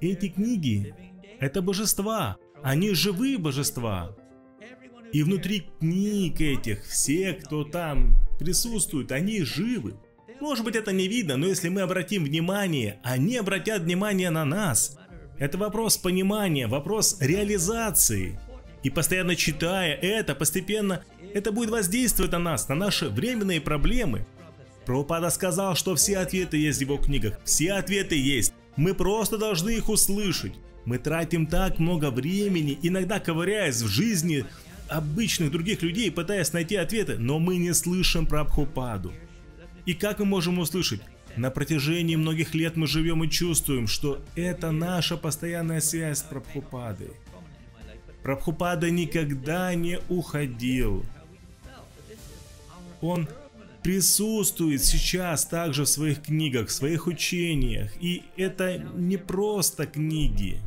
Эти книги – это божества, они живые божества. И внутри книг этих, все, кто там присутствует, они живы. Может быть это не видно, но если мы обратим внимание, они обратят внимание на нас. Это вопрос понимания, вопрос реализации. И постоянно читая это, постепенно это будет воздействовать на нас, на наши временные проблемы. Прабхупада сказал, что все ответы есть в его книгах. Все ответы есть. Мы просто должны их услышать. Мы тратим так много времени, иногда ковыряясь в жизни обычных других людей, пытаясь найти ответы, но мы не слышим про Прабхупаду. И как мы можем услышать? На протяжении многих лет мы живем и чувствуем, что это наша постоянная связь с Прабхупадой. Прабхупада никогда не уходил. Он присутствует сейчас также в своих книгах, в своих учениях. И это не просто книги.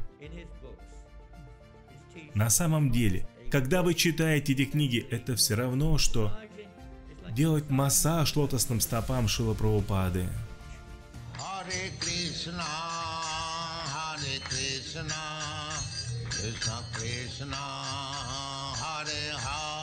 На самом деле, когда вы читаете эти книги, это все равно, что делать массаж лотосным стопам Шила Прабхупады. Krishna, Krishna Krishna, Hare Hare.